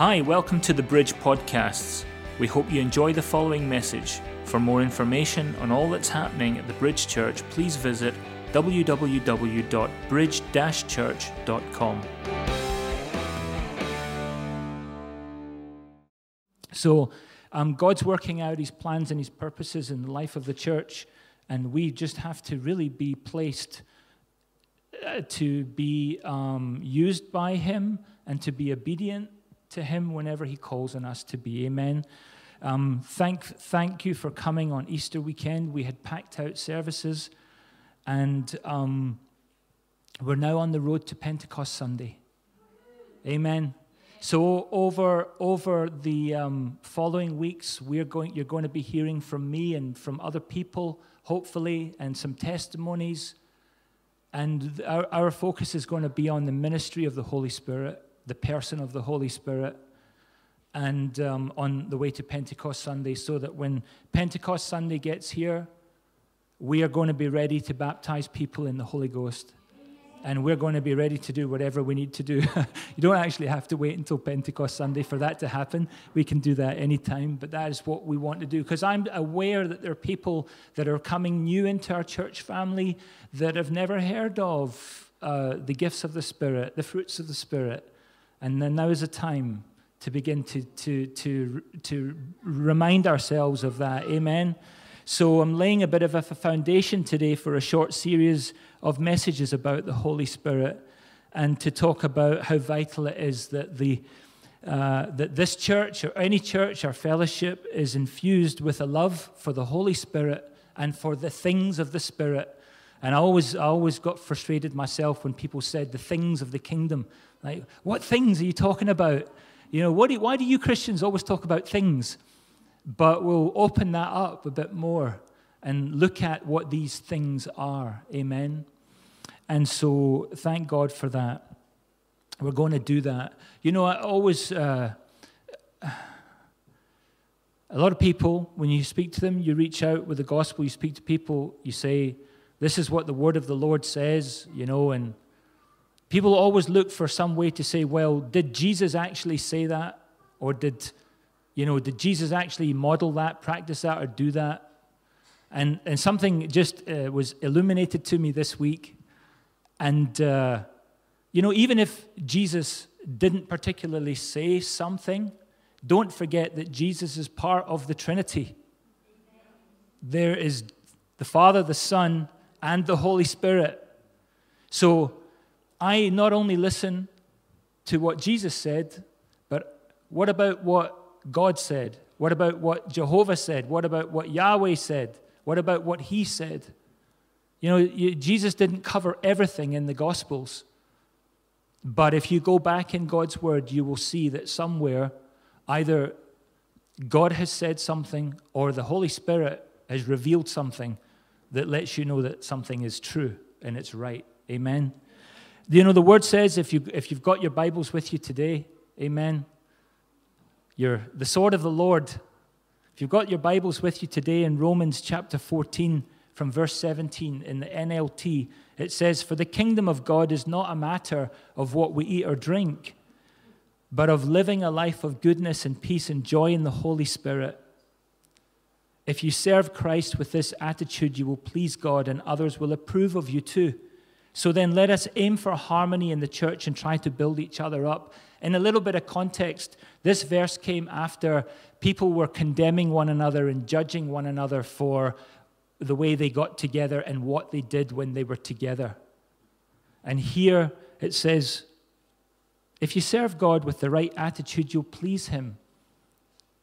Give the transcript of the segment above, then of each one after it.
Hi, welcome to the Bridge Podcasts. We hope you enjoy the following message. For more information on all that's happening at the Bridge Church, please visit www.bridge church.com. So, um, God's working out his plans and his purposes in the life of the church, and we just have to really be placed uh, to be um, used by him and to be obedient to him whenever he calls on us to be. Amen. Um, thank, thank you for coming on Easter weekend. We had packed out services, and um, we're now on the road to Pentecost Sunday. Amen. So over over the um, following weeks, we're going. You're going to be hearing from me and from other people, hopefully, and some testimonies. And our, our focus is going to be on the ministry of the Holy Spirit, the person of the Holy Spirit, and um, on the way to Pentecost Sunday, so that when Pentecost Sunday gets here, we are going to be ready to baptize people in the Holy Ghost and we're going to be ready to do whatever we need to do. you don't actually have to wait until Pentecost Sunday for that to happen. We can do that anytime, but that is what we want to do. Because I'm aware that there are people that are coming new into our church family that have never heard of uh, the gifts of the Spirit, the fruits of the Spirit. And then now is a time to begin to, to, to, to remind ourselves of that. Amen. So I'm laying a bit of a foundation today for a short series of messages about the Holy Spirit and to talk about how vital it is that, the, uh, that this church or any church or fellowship is infused with a love for the Holy Spirit and for the things of the Spirit. And I always, I always got frustrated myself when people said the things of the kingdom. Like, what things are you talking about? You know, do, why do you Christians always talk about things? But we'll open that up a bit more and look at what these things are. Amen. And so, thank God for that. We're going to do that. You know, I always, uh, a lot of people, when you speak to them, you reach out with the gospel, you speak to people, you say, This is what the word of the Lord says, you know, and people always look for some way to say, Well, did Jesus actually say that? Or did, you know, did Jesus actually model that, practice that, or do that? And, and something just uh, was illuminated to me this week. And, uh, you know, even if Jesus didn't particularly say something, don't forget that Jesus is part of the Trinity. There is the Father, the Son, and the Holy Spirit. So I not only listen to what Jesus said, but what about what God said? What about what Jehovah said? What about what Yahweh said? What about what he said? You know, Jesus didn't cover everything in the Gospels. But if you go back in God's Word, you will see that somewhere either God has said something or the Holy Spirit has revealed something that lets you know that something is true and it's right. Amen. You know, the Word says if, you, if you've got your Bibles with you today, amen, you're the sword of the Lord if you've got your Bibles with you today in Romans chapter 14, from verse 17 in the NLT, it says, For the kingdom of God is not a matter of what we eat or drink, but of living a life of goodness and peace and joy in the Holy Spirit. If you serve Christ with this attitude, you will please God and others will approve of you too. So then let us aim for harmony in the church and try to build each other up. In a little bit of context, this verse came after people were condemning one another and judging one another for the way they got together and what they did when they were together. And here it says, if you serve God with the right attitude, you'll please Him,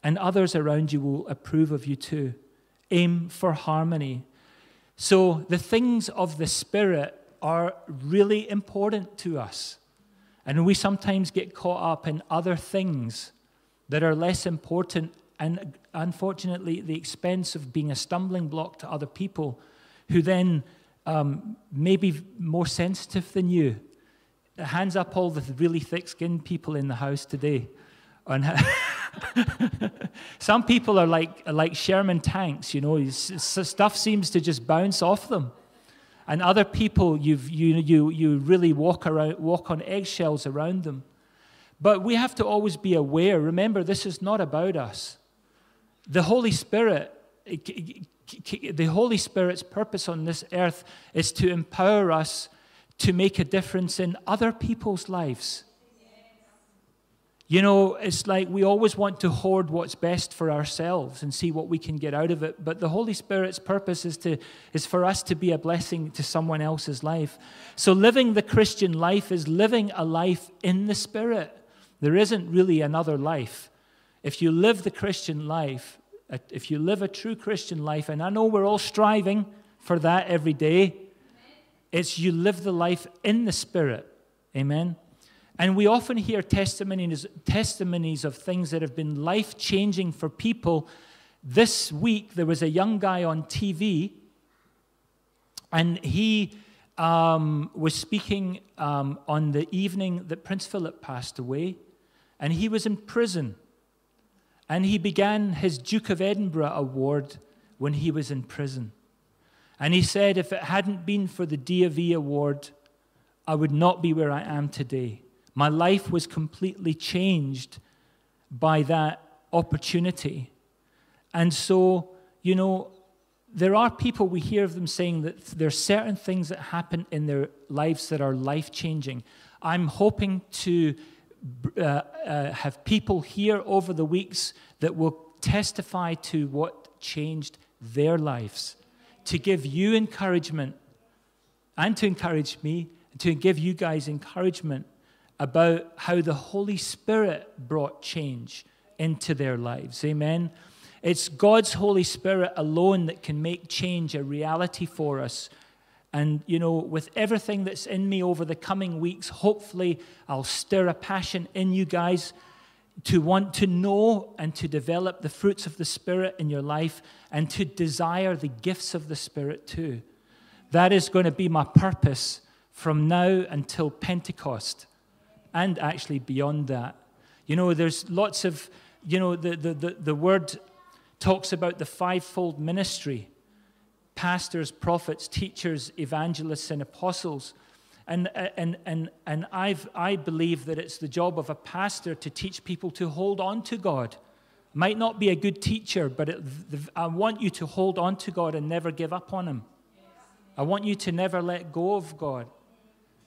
and others around you will approve of you too. Aim for harmony. So, the things of the Spirit are really important to us. And we sometimes get caught up in other things that are less important and unfortunately at the expense of being a stumbling block to other people who then um, may be more sensitive than you. Hands up all the really thick skinned people in the house today. Some people are like, like Sherman tanks, you know, stuff seems to just bounce off them. And other people, you you, you, you really walk, around, walk on eggshells around them. But we have to always be aware. Remember, this is not about us. The Holy Spirit, eh, the Holy Spirit's purpose on this earth is to empower us to make a difference in other people's lives. You know, it's like we always want to hoard what's best for ourselves and see what we can get out of it. But the Holy Spirit's purpose is, to, is for us to be a blessing to someone else's life. So living the Christian life is living a life in the Spirit. There isn't really another life. If you live the Christian life, if you live a true Christian life, and I know we're all striving for that every day, it's you live the life in the Spirit. Amen. And we often hear testimonies, testimonies of things that have been life changing for people. This week, there was a young guy on TV, and he um, was speaking um, on the evening that Prince Philip passed away, and he was in prison. And he began his Duke of Edinburgh award when he was in prison. And he said, If it hadn't been for the DofE award, I would not be where I am today. My life was completely changed by that opportunity. And so, you know, there are people, we hear of them saying that there are certain things that happen in their lives that are life changing. I'm hoping to uh, uh, have people here over the weeks that will testify to what changed their lives, to give you encouragement and to encourage me, and to give you guys encouragement about how the Holy Spirit brought change into their lives. Amen. It's God's Holy Spirit alone that can make change a reality for us. And, you know, with everything that's in me over the coming weeks, hopefully I'll stir a passion in you guys to want to know and to develop the fruits of the Spirit in your life and to desire the gifts of the Spirit too. That is going to be my purpose from now until Pentecost and actually beyond that. You know, there's lots of, you know, the, the, the, the word talks about the fivefold ministry pastors, prophets, teachers, evangelists, and apostles. And, and, and, and I've, I believe that it's the job of a pastor to teach people to hold on to God. Might not be a good teacher, but it, I want you to hold on to God and never give up on Him. I want you to never let go of God.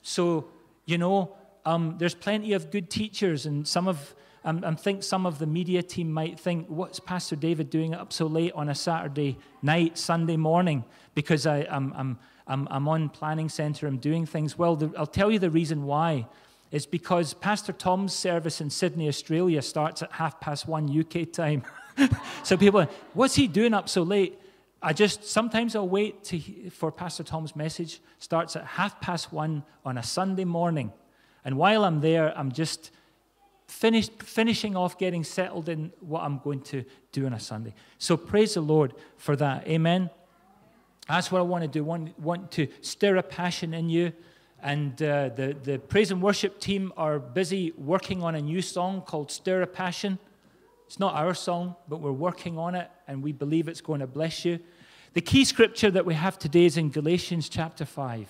So, you know, um, there's plenty of good teachers, and some of um, I think some of the media team might think, what's Pastor David doing up so late on a Saturday night, Sunday morning? Because I, am I'm, I'm, I'm on Planning Centre, I'm doing things. Well, the, I'll tell you the reason why. It's because Pastor Tom's service in Sydney, Australia starts at half past one UK time. so people, what's he doing up so late? I just sometimes I'll wait to, for Pastor Tom's message. Starts at half past one on a Sunday morning. And while I'm there, I'm just finishing off getting settled in what I'm going to do on a Sunday. So praise the Lord for that. Amen. That's what I want to do. Want, want to stir a passion in you. And uh, the, the praise and worship team are busy working on a new song called Stir a Passion. It's not our song, but we're working on it, and we believe it's going to bless you. The key scripture that we have today is in Galatians chapter 5.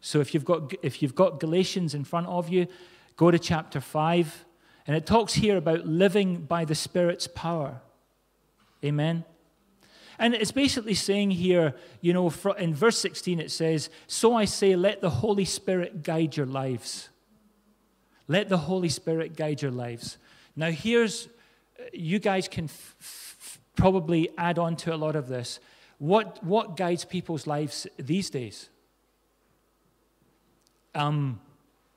So if you've got, if you've got Galatians in front of you, go to chapter 5. And it talks here about living by the Spirit's power. Amen. And it's basically saying here, you know, in verse 16 it says, So I say, let the Holy Spirit guide your lives. Let the Holy Spirit guide your lives. Now, here's, you guys can f- f- probably add on to a lot of this. What, what guides people's lives these days? Um,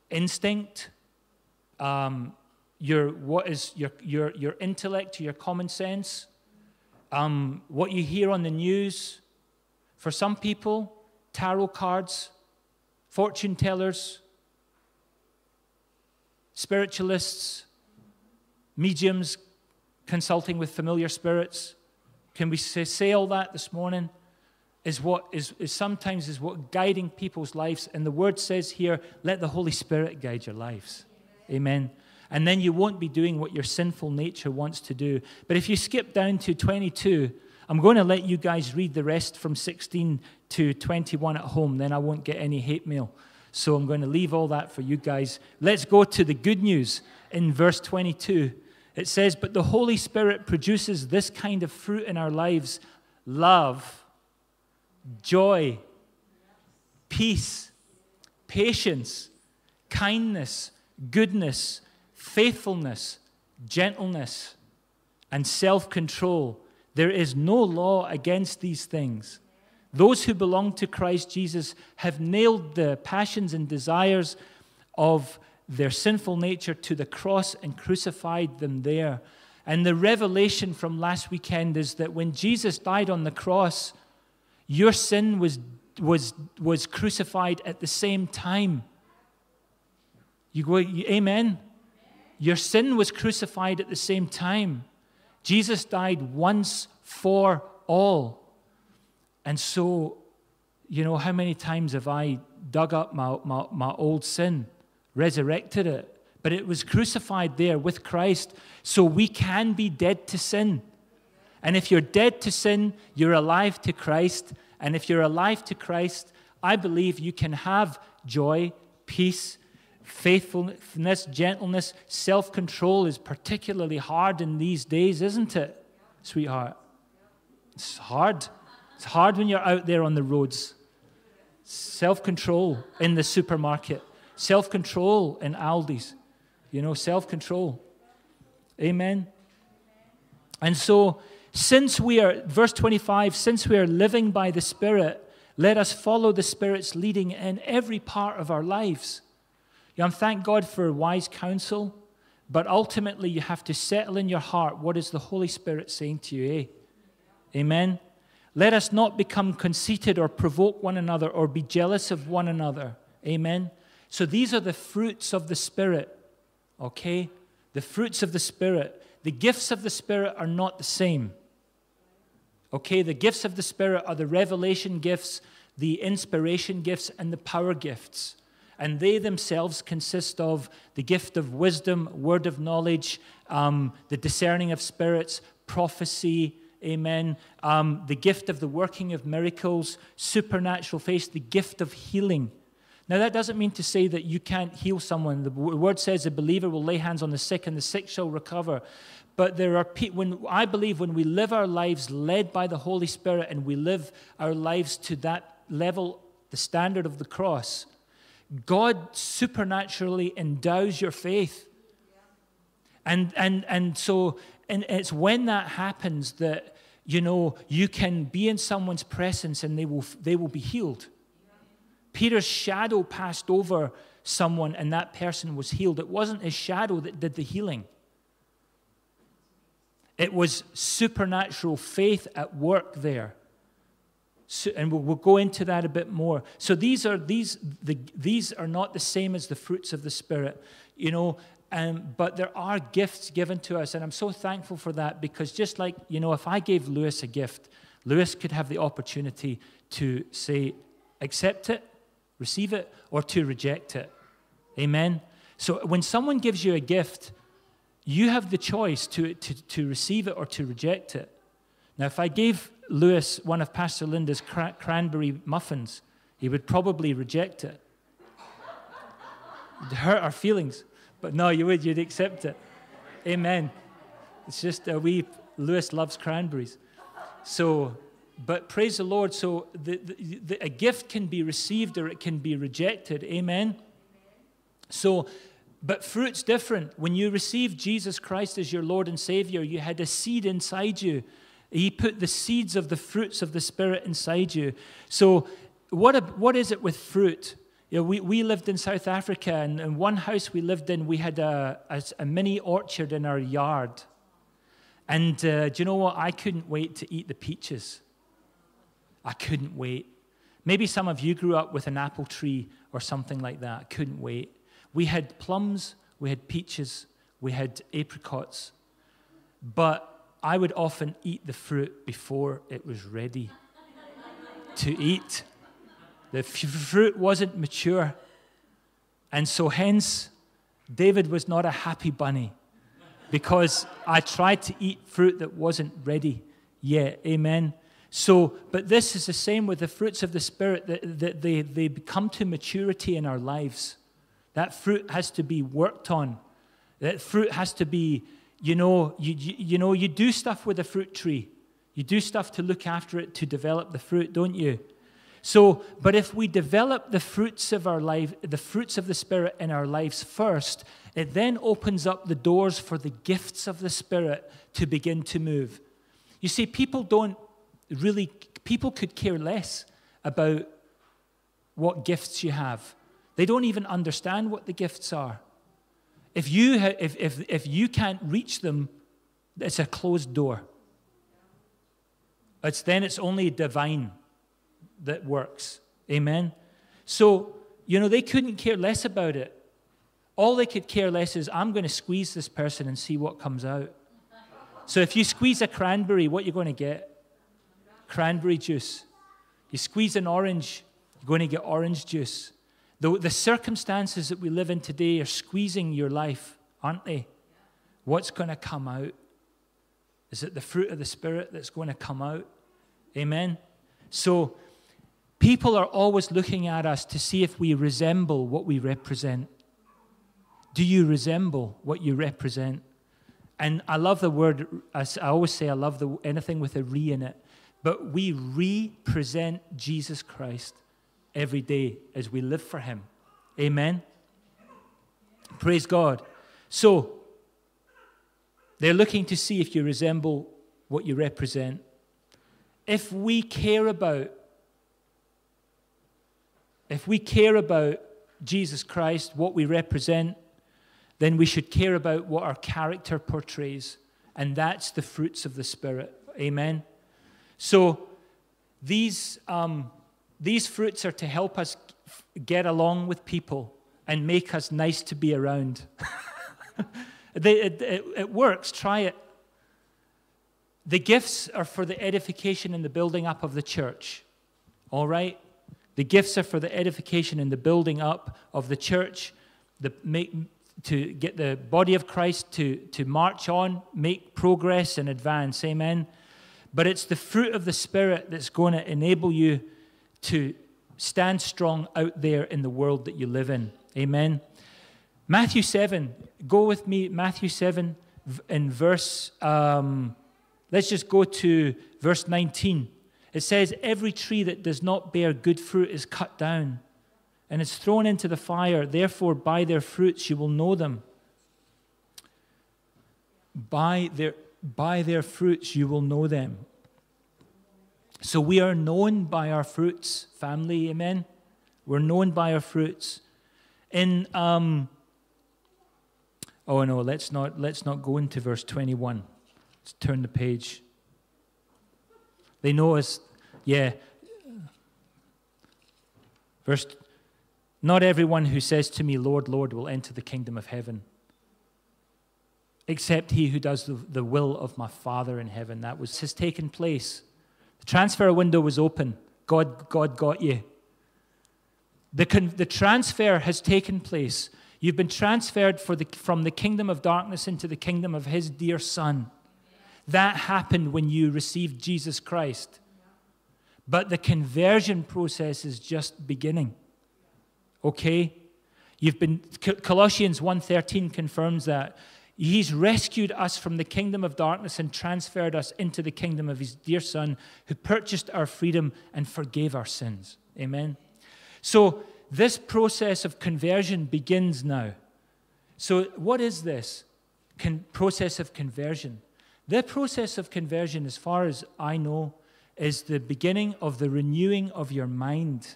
instinct, um, your what is your your your intellect, your common sense, um, what you hear on the news. For some people, tarot cards, fortune tellers, spiritualists, mediums, consulting with familiar spirits. Can we say, say all that this morning? Is what is, is sometimes is what guiding people's lives. And the word says here, let the Holy Spirit guide your lives. Amen. And then you won't be doing what your sinful nature wants to do. But if you skip down to 22, I'm going to let you guys read the rest from 16 to 21 at home, then I won't get any hate mail. So I'm going to leave all that for you guys. Let's go to the good news in verse 22. It says, But the Holy Spirit produces this kind of fruit in our lives love, joy, peace, patience, kindness, goodness, faithfulness, gentleness, and self control. There is no law against these things. Those who belong to Christ Jesus have nailed the passions and desires of their sinful nature to the cross and crucified them there. And the revelation from last weekend is that when Jesus died on the cross, your sin was, was, was crucified at the same time. You go, Amen? Your sin was crucified at the same time. Jesus died once for all. And so, you know, how many times have I dug up my, my, my old sin, resurrected it? But it was crucified there with Christ, so we can be dead to sin. And if you're dead to sin, you're alive to Christ. And if you're alive to Christ, I believe you can have joy, peace, faithfulness, gentleness, self control is particularly hard in these days, isn't it, sweetheart? It's hard. It's hard when you're out there on the roads. Self control in the supermarket, self control in Aldi's, you know, self control. Amen. And so, since we are, verse 25, since we are living by the Spirit, let us follow the Spirit's leading in every part of our lives. You know, thank God for wise counsel, but ultimately you have to settle in your heart what is the Holy Spirit saying to you, eh? Amen. Let us not become conceited or provoke one another or be jealous of one another. Amen. So these are the fruits of the Spirit, okay? The fruits of the Spirit. The gifts of the Spirit are not the same. Okay, the gifts of the Spirit are the revelation gifts, the inspiration gifts, and the power gifts and they themselves consist of the gift of wisdom, word of knowledge, um, the discerning of spirits, prophecy, amen, um, the gift of the working of miracles, supernatural faith, the gift of healing. Now, that doesn't mean to say that you can't heal someone. The word says a believer will lay hands on the sick and the sick shall recover. But there are when I believe when we live our lives led by the Holy Spirit and we live our lives to that level, the standard of the cross, God supernaturally endows your faith. And, and, and so and it's when that happens that, you know, you can be in someone's presence and they will, they will be healed. Peter's shadow passed over someone and that person was healed. It wasn't his shadow that did the healing. It was supernatural faith at work there. So, and we'll, we'll, go into that a bit more. So these are these the, these are not the same as the fruits of the spirit, you know. Um, but there are gifts given to us, and I'm so thankful for that because just like you know, if I gave Lewis a gift, Lewis could have the opportunity to say, accept it, receive it, or to reject it. Amen. So when someone gives you a gift, you have the choice to, to, to receive it or to reject it. Now, if I gave Lewis one of Pastor Linda's cra- cranberry muffins, he would probably reject it. It'd hurt our feelings. But no, you would, you'd accept it. Amen. It's just a wee, Lewis loves cranberries. So, but praise the Lord. So, the, the, the, a gift can be received or it can be rejected. Amen. So, but fruit's different. When you received Jesus Christ as your Lord and Savior, you had a seed inside you he put the seeds of the fruits of the Spirit inside you. So, what, a, what is it with fruit? You know, we, we lived in South Africa, and in one house we lived in, we had a, a, a mini orchard in our yard. And uh, do you know what? I couldn't wait to eat the peaches. I couldn't wait. Maybe some of you grew up with an apple tree or something like that. I couldn't wait. We had plums, we had peaches, we had apricots. But I would often eat the fruit before it was ready to eat. The fruit wasn't mature. And so, hence, David was not a happy bunny because I tried to eat fruit that wasn't ready yet. Amen. So, but this is the same with the fruits of the Spirit, that, that they, they come to maturity in our lives. That fruit has to be worked on. That fruit has to be, you know, you, you, you know, you do stuff with a fruit tree. You do stuff to look after it, to develop the fruit, don't you? So, but if we develop the fruits of our life, the fruits of the Spirit in our lives first, it then opens up the doors for the gifts of the Spirit to begin to move. You see, people don't really, people could care less about what gifts you have. They don't even understand what the gifts are. If you, if, if, if you can't reach them, it's a closed door. It's then it's only divine that works. Amen. So, you know, they couldn't care less about it. All they could care less is, I'm going to squeeze this person and see what comes out. So if you squeeze a cranberry, what you're going to get? Cranberry juice. You squeeze an orange, you're going to get orange juice. The, the circumstances that we live in today are squeezing your life, aren't they? What's going to come out? Is it the fruit of the Spirit that's going to come out? Amen. So People are always looking at us to see if we resemble what we represent. Do you resemble what you represent? And I love the word, I always say I love the, anything with a re in it, but we represent Jesus Christ every day as we live for Him. Amen? Praise God. So, they're looking to see if you resemble what you represent. If we care about if we care about Jesus Christ, what we represent, then we should care about what our character portrays. And that's the fruits of the Spirit. Amen. So these, um, these fruits are to help us get along with people and make us nice to be around. they, it, it, it works. Try it. The gifts are for the edification and the building up of the church. All right? The gifts are for the edification and the building up of the church, the, make, to get the body of Christ to, to march on, make progress, and advance. Amen. But it's the fruit of the Spirit that's going to enable you to stand strong out there in the world that you live in. Amen. Matthew 7, go with me, Matthew 7, in verse, um, let's just go to verse 19. It says, Every tree that does not bear good fruit is cut down and is thrown into the fire. Therefore, by their fruits you will know them. By their, by their fruits you will know them. So we are known by our fruits, family, amen? We're known by our fruits. In, um, oh no, let's not, let's not go into verse 21. Let's turn the page. They know us, yeah. Verse, not everyone who says to me, Lord, Lord, will enter the kingdom of heaven, except he who does the, the will of my Father in heaven. That was, has taken place. The transfer window was open. God, God got you. The, con, the transfer has taken place. You've been transferred the, from the kingdom of darkness into the kingdom of his dear Son. That happened when you received Jesus Christ. But the conversion process is just beginning. Okay? You've been Colossians 1:13 confirms that he's rescued us from the kingdom of darkness and transferred us into the kingdom of his dear son who purchased our freedom and forgave our sins. Amen. So this process of conversion begins now. So what is this Con- process of conversion? The process of conversion, as far as I know, is the beginning of the renewing of your mind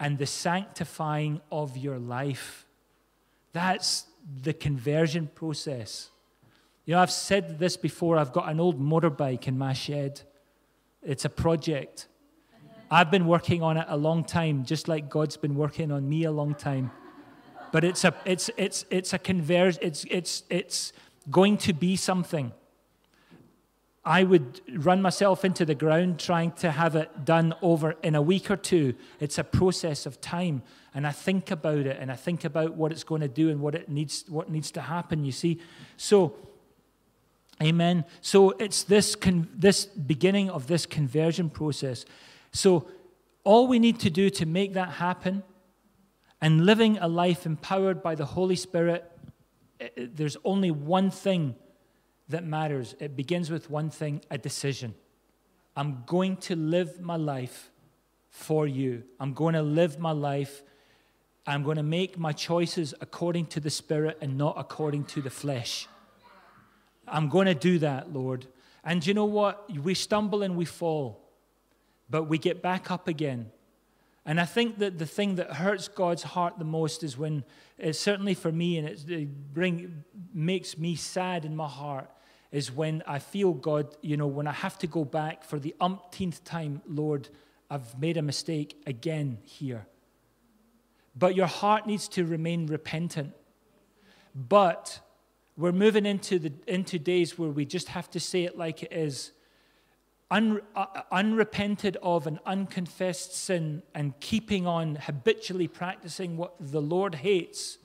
and the sanctifying of your life. That's the conversion process. You know, I've said this before. I've got an old motorbike in my shed. It's a project. I've been working on it a long time, just like God's been working on me a long time. But it's a, it's, it's, it's a conversion. It's, it's, it's going to be something. I would run myself into the ground trying to have it done over in a week or two. It's a process of time. And I think about it and I think about what it's going to do and what it needs what needs to happen, you see. So Amen. So it's this, con- this beginning of this conversion process. So all we need to do to make that happen and living a life empowered by the Holy Spirit, eh, eh, there's only one thing that matters. It begins with one thing a decision. I'm going to live my life for you. I'm going to live my life. I'm going to make my choices according to the Spirit and not according to the flesh. I'm going to do that, Lord. And you know what? We stumble and we fall, but we get back up again. And I think that the thing that hurts God's heart the most is when, uh, certainly for me, and it bring, makes me sad in my heart, is when I feel God, you know, when I have to go back for the umpteenth time, Lord, I've made a mistake again here. But your heart needs to remain repentant. But we're moving into, the, into days where we just have to say it like it is. Un, uh, unrepented of and unconfessed sin and keeping on habitually practicing what the Lord hates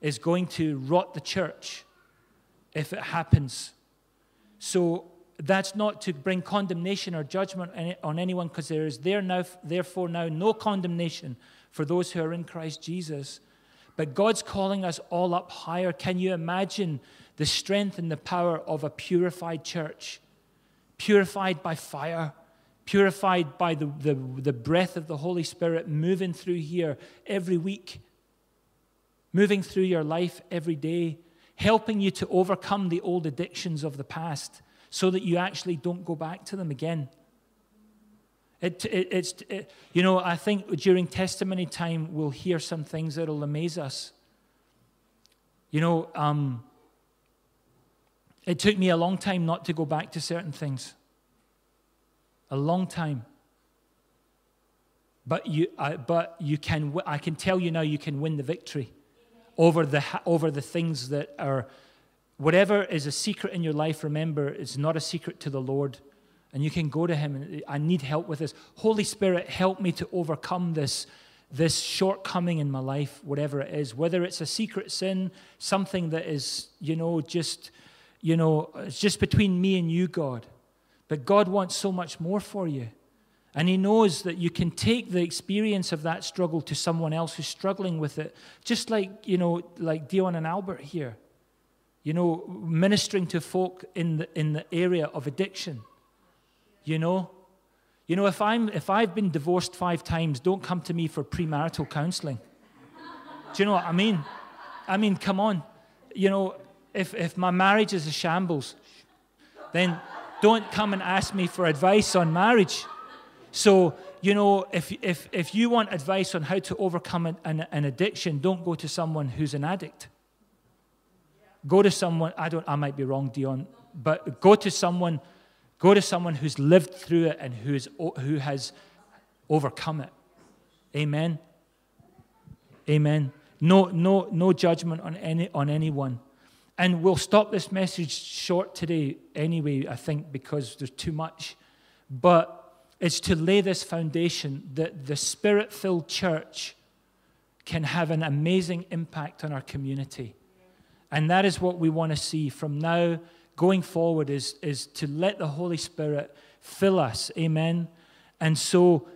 is going to rot the church if it happens. So that's not to bring condemnation or judgment on anyone because there is there now, therefore now no condemnation for those who are in Christ Jesus. But God's calling us all up higher. Can you imagine the strength and the power of a purified church? Purified by fire, purified by the, the, the breath of the Holy Spirit moving through here every week, moving through your life every day helping you to overcome the old addictions of the past so that you actually don't go back to them again. It, it, it's, it, you know, I think during testimony time, we'll hear some things that will amaze us. You know, um, it took me a long time not to go back to certain things. A long time. But you, I, but you can, I can tell you now, you can win the victory over the, over the things that are, whatever is a secret in your life, remember, it's not a secret to the Lord. And you can go to Him and I need help with this. Holy Spirit, help me to overcome this, this shortcoming in my life, whatever it is. Whether it's a secret sin, something that is, you know, just, you know, it's just between me and you, God. But God wants so much more for you. And he knows that you can take the experience of that struggle to someone else who's struggling with it, just like, you know, like Dion and Albert here. You know, ministering to folk in the, in the area of addiction. You know? You know, if, I'm, if I've been divorced five times, don't come to me for premarital counseling. Do you know what I mean? I mean, come on. You know, if, if my marriage is a shambles, then don't come and ask me for advice on marriage. So, you know, if, if, if you want advice on how to overcome an, an, addiction, don't go to someone who's an addict. Go to someone, I don't, I might be wrong, Dion, but go to someone, go to someone who's lived through it and who's, who has overcome it. Amen. Amen. No, no, no judgment on any on anyone. And we'll stop this message short today anyway, I think, because there's too much. But is to lay this foundation that the spirit filled church can have an amazing impact on our community. And that is what we want to see from now going forward is, is to let the Holy Spirit fill us. Amen. And so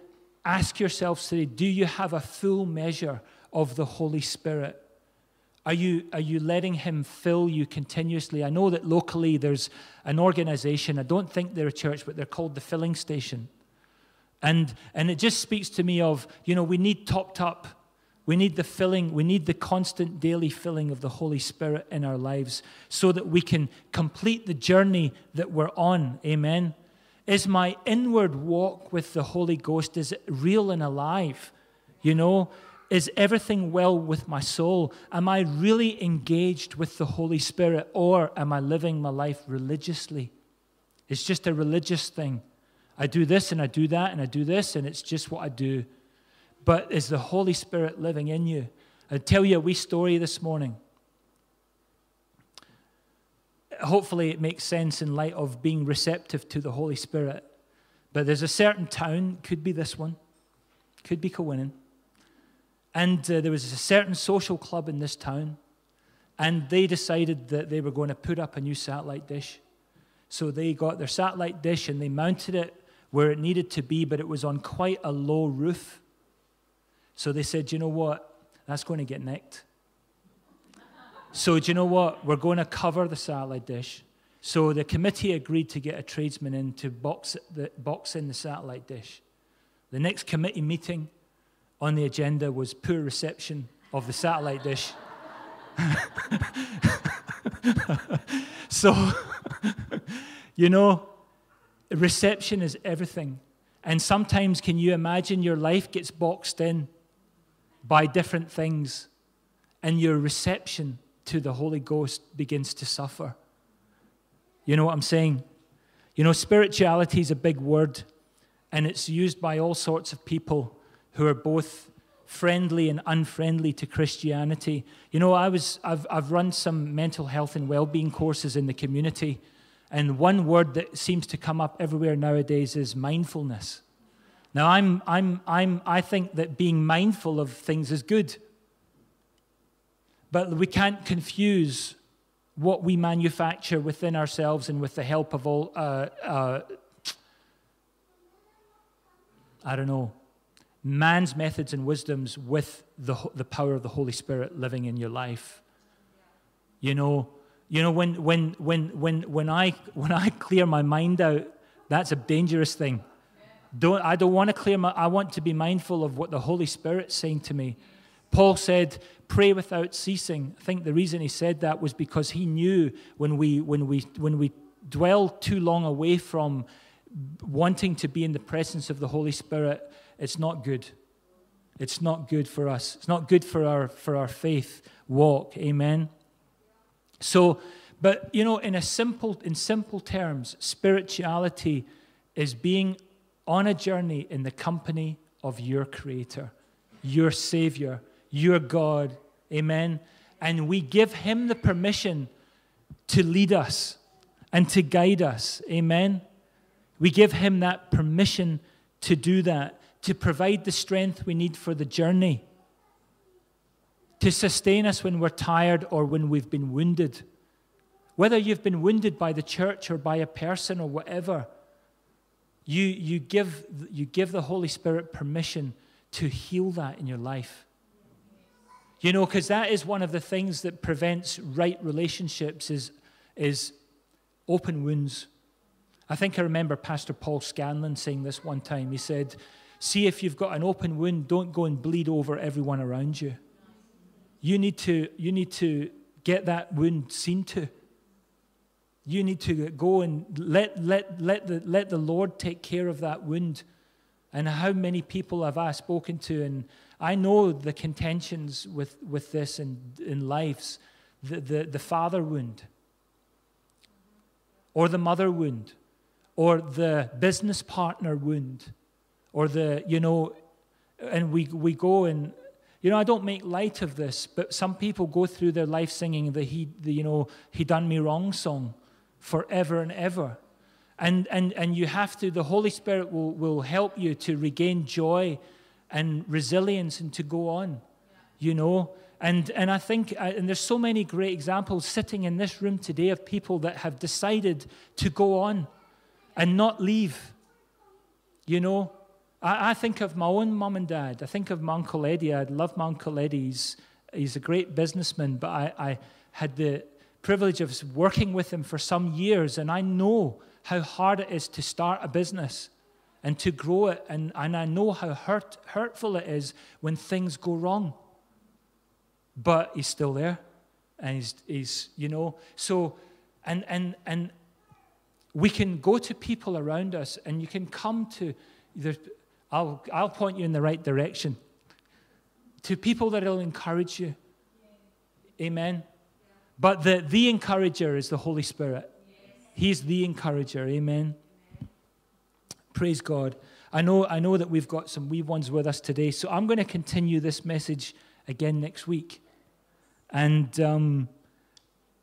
ask yourselves today do you have a full measure of the Holy Spirit? Are you, are you letting Him fill you continuously? I know that locally there's an organization, I don't think they're a church, but they're called the Filling Station. And, and it just speaks to me of, you know, we need topped up. We need the filling, we need the constant daily filling of the Holy Spirit in our lives so that we can complete the journey that we're on. Amen. Is my inward walk with the Holy Ghost is it real and alive? You know, is everything well with my soul? Am I really engaged with the Holy Spirit or am I living my life religiously? It's just a religious thing. I do this and I do that and I do this, and it's just what I do. But is the Holy Spirit living in you? I'll tell you a wee story this morning. Hopefully, it makes sense in light of being receptive to the Holy Spirit. But there's a certain town, could be this one, could be Keweenan, and uh, there was a certain social club in this town, and they decided that they were going to put up a new satellite dish. So they got their satellite dish and they mounted it where it needed to be, but it was on quite a low roof. So they said, you know what? That's going to get nicked. So, do you know what? We're going to cover the satellite dish. So the committee agreed to get a tradesman in to box, the, box in the satellite dish. The next committee meeting on the agenda was poor reception of the satellite dish. so, you know, reception is everything. And sometimes, can you imagine your life gets boxed in by different things, and your reception to the Holy Ghost begins to suffer? You know what I'm saying? You know, spirituality is a big word, and it's used by all sorts of people who are both friendly and unfriendly to Christianity. You know, I was, I've, I've run some mental health and well being courses in the community, and one word that seems to come up everywhere nowadays is mindfulness. Now, I'm, I'm, I'm, I think that being mindful of things is good, but we can't confuse what we manufacture within ourselves and with the help of all, uh, uh, I don't know, man's methods and wisdoms with the, the power of the Holy Spirit living in your life. You know, you know when, when, when, when, when, I, when I clear my mind out, that's a dangerous thing. Don't, I don't want to clear my, I want to be mindful of what the Holy Spirit's saying to me. Paul said, pray without ceasing. I think the reason he said that was because he knew when we, when we, when we dwell too long away from wanting to be in the presence of the Holy Spirit, it's not good. It's not good for us. It's not good for our, for our faith walk. Amen. So, but you know, in a simple, in simple terms, spirituality is being on a journey in the company of your Creator, your Savior, your God. Amen. And we give Him the permission to lead us and to guide us. Amen. We give Him that permission to do that to provide the strength we need for the journey, to sustain us when we're tired or when we've been wounded. Whether you've been wounded by the church or by a person or whatever, you, you, give, you give the Holy Spirit permission to heal that in your life. You know, because that is one of the things that prevents right relationships is, is open wounds. I think I remember Pastor Paul Scanlon saying this one time. He said, See if you've got an open wound, don't go and bleed over everyone around you. You need to, you need to get that wound seen to. You need to go and let, let, let, the, let the Lord take care of that wound. And how many people have I spoken to? And I know the contentions with, with this in, in lives the, the, the father wound, or the mother wound, or the business partner wound or the, you know, and we, we go and, you know, I don't make light of this, but some people go through their life singing the, he, the you know, he done me wrong song forever and ever. And, and, and you have to, the Holy Spirit will, will help you to regain joy and resilience and to go on, you know. And, and I think, uh, and there's so many great examples sitting in this room today of people that have decided to go on and not leave, you know. I, I think of my own mum and dad. I think of my Uncle Eddie. I love my Uncle Eddie. He's, he's a great businessman, but I, I had the privilege of working with him for some years, and I know how hard it is to start a business and to grow it. And, and I know how hurt, hurtful it is when things go wrong. But he's still there. And he's, he's you know, so, and, and, and we can go to people around us and you can come to, either. I'll, I'll point you in the right direction. To people that will encourage you. Amen. But the, the encourager is the Holy Spirit. He's the encourager. Amen. Praise God. I know, I know that we've got some wee ones with us today, so I'm going to continue this message again next week. And, um,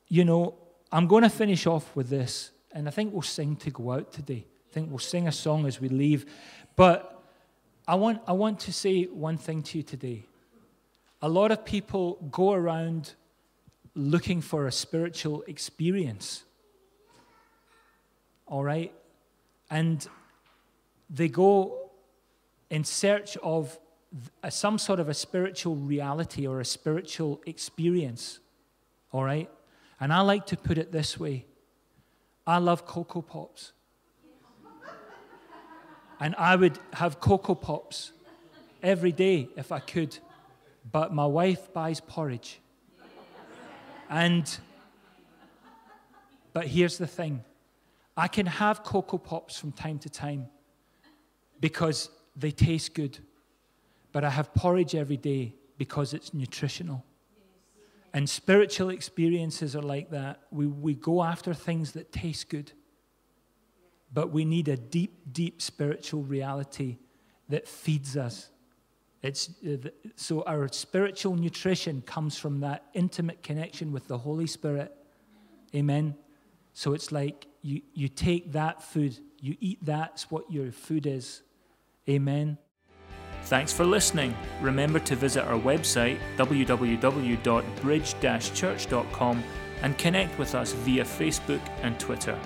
you know, I'm going to finish off with this, and I think we'll sing to go out today. I think we'll sing a song as we leave. But I want, I want to say one thing to you today. A lot of people go around looking for a spiritual experience. all right? And they go in search of a, some sort of a spiritual reality or a spiritual experience, all right? And I like to put it this way I love Cocoa Pops. And I would have Cocoa Pops every day if I could, but my wife buys porridge. And, but here's the thing I can have Cocoa Pops from time to time because they taste good, but I have porridge every day because it's nutritional. And spiritual experiences are like that. We, we go after things that taste good, but we need a deep, deep spiritual reality that feeds us. It's, uh, so our spiritual nutrition comes from that intimate connection with the Holy Spirit. Amen. So it's like you, you take that food, you eat that's what your food is. Amen. Thanks for listening. Remember to visit our website www.bridge-church.com and connect with us via Facebook and Twitter.